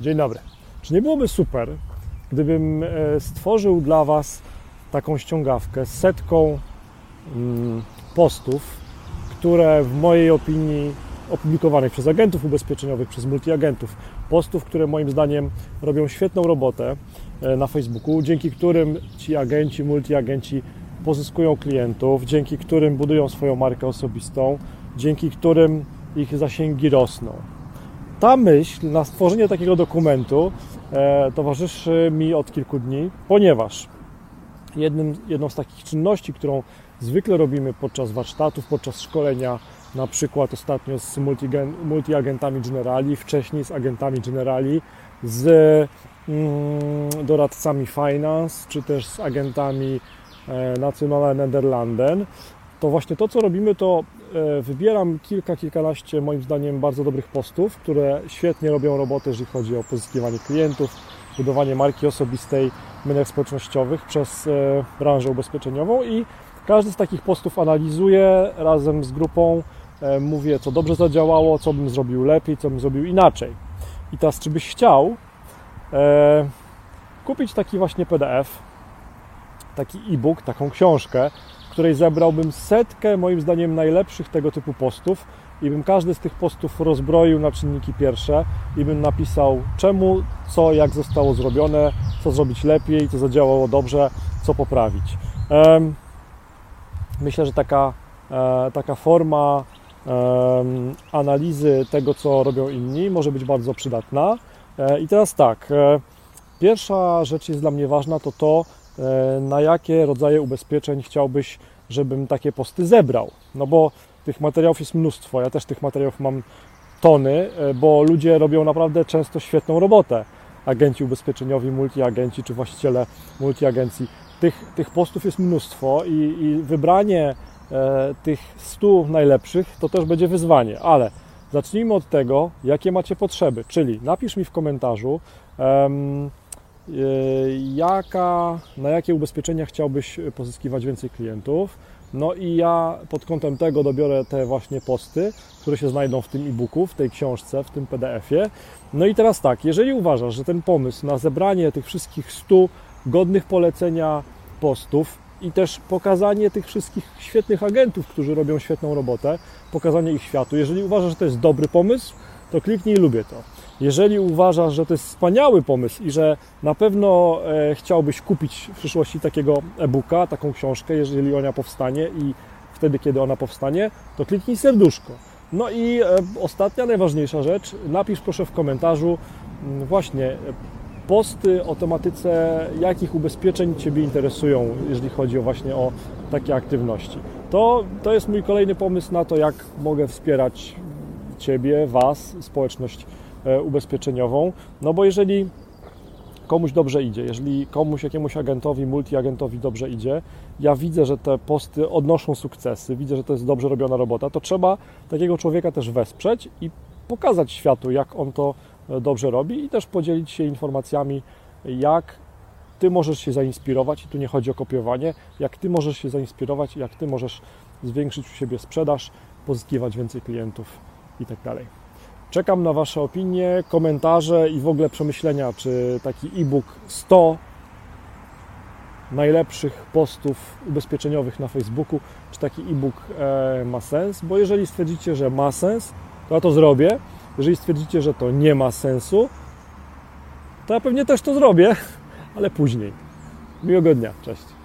Dzień dobry. Czy nie byłoby super, gdybym e, stworzył dla Was taką ściągawkę z setką mm, postów, które w mojej opinii opublikowanych przez agentów ubezpieczeniowych, przez multiagentów, postów, które moim zdaniem robią świetną robotę e, na Facebooku, dzięki którym ci agenci, multiagenci pozyskują klientów, dzięki którym budują swoją markę osobistą, dzięki którym ich zasięgi rosną. Ta myśl na stworzenie takiego dokumentu e, towarzyszy mi od kilku dni, ponieważ jednym, jedną z takich czynności, którą zwykle robimy podczas warsztatów, podczas szkolenia, na przykład ostatnio z multiagentami generali, wcześniej z agentami generali, z mm, doradcami finance, czy też z agentami e, Nationale Nederlanden, to właśnie to, co robimy, to wybieram kilka, kilkanaście moim zdaniem bardzo dobrych postów, które świetnie robią robotę, jeżeli chodzi o pozyskiwanie klientów, budowanie marki osobistej w mediach społecznościowych przez e, branżę ubezpieczeniową i każdy z takich postów analizuję razem z grupą, e, mówię, co dobrze zadziałało, co bym zrobił lepiej, co bym zrobił inaczej. I teraz, czy byś chciał e, kupić taki właśnie PDF, taki e-book, taką książkę, której zebrałbym setkę, moim zdaniem, najlepszych tego typu postów i bym każdy z tych postów rozbroił na czynniki pierwsze i bym napisał czemu, co, jak zostało zrobione, co zrobić lepiej, co zadziałało dobrze, co poprawić. Myślę, że taka, e, taka forma analizy tego, co robią inni, może być bardzo przydatna. E, I teraz tak, e, pierwsza rzecz jest dla mnie ważna, to to, na jakie rodzaje ubezpieczeń chciałbyś, żebym takie posty zebrał. No bo tych materiałów jest mnóstwo, ja też tych materiałów mam tony, e, bo ludzie robią naprawdę często świetną robotę. Agenci ubezpieczeniowi, multiagenci czy właściciele multiagencji. Tych, tych postów jest mnóstwo i, i wybranie e, tych 100 najlepszych to też będzie wyzwanie, ale zacznijmy od tego, jakie macie potrzeby, czyli napisz mi w komentarzu, E, jaka, na jakie ubezpieczenia chciałbyś pozyskiwać więcej klientów. No i ja pod kątem tego dobiorę te właśnie posty, które się znajdą w tym e-booku, w tej książce, w tym PDF-ie. No i teraz tak, jeżeli uważasz, że ten pomysł na zebranie tych wszystkich 100 godnych polecenia postów i też pokazanie tych wszystkich świetnych agentów, którzy robią świetną robotę, pokazanie ich światu, jeżeli uważasz, że to jest dobry pomysł, to kliknij lubię to. Jeżeli uważasz, że to jest wspaniały pomysł i że na pewno e, chciałbyś kupić w przyszłości takiego e-booka, taką książkę, jeżeli ona powstanie i wtedy, kiedy ona powstanie, to kliknij serduszko. No i e, ostatnia, najważniejsza rzecz, napisz proszę w komentarzu mm, właśnie posty o tematyce, jakich ubezpieczeń Ciebie interesują, jeżeli chodzi o właśnie o takie aktywności. To, to jest mój kolejny pomysł na to, jak mogę wspierać Ciebie, Was, społeczność ubezpieczeniową, no bo jeżeli komuś dobrze idzie, jeżeli komuś, jakiemuś agentowi, multiagentowi dobrze idzie, ja widzę, że te posty odnoszą sukcesy, widzę, że to jest dobrze robiona robota, to trzeba takiego człowieka też wesprzeć i pokazać światu, jak on to e, dobrze robi i też podzielić się informacjami, jak Ty możesz się zainspirować, i tu nie chodzi o kopiowanie, jak Ty możesz się zainspirować, jak Ty możesz zwiększyć u siebie sprzedaż, pozyskiwać więcej klientów i tak dalej. Czekam na Wasze opinie, komentarze i w ogóle przemyślenia, czy taki e-book 100 najlepszych postów ubezpieczeniowych na Facebooku, czy taki e-book e, ma sens, bo jeżeli stwierdzicie, że ma sens, to ja to zrobię. Jeżeli stwierdzicie, że to nie ma sensu, to ja pewnie też to zrobię, ale później. Miłego dnia, cześć.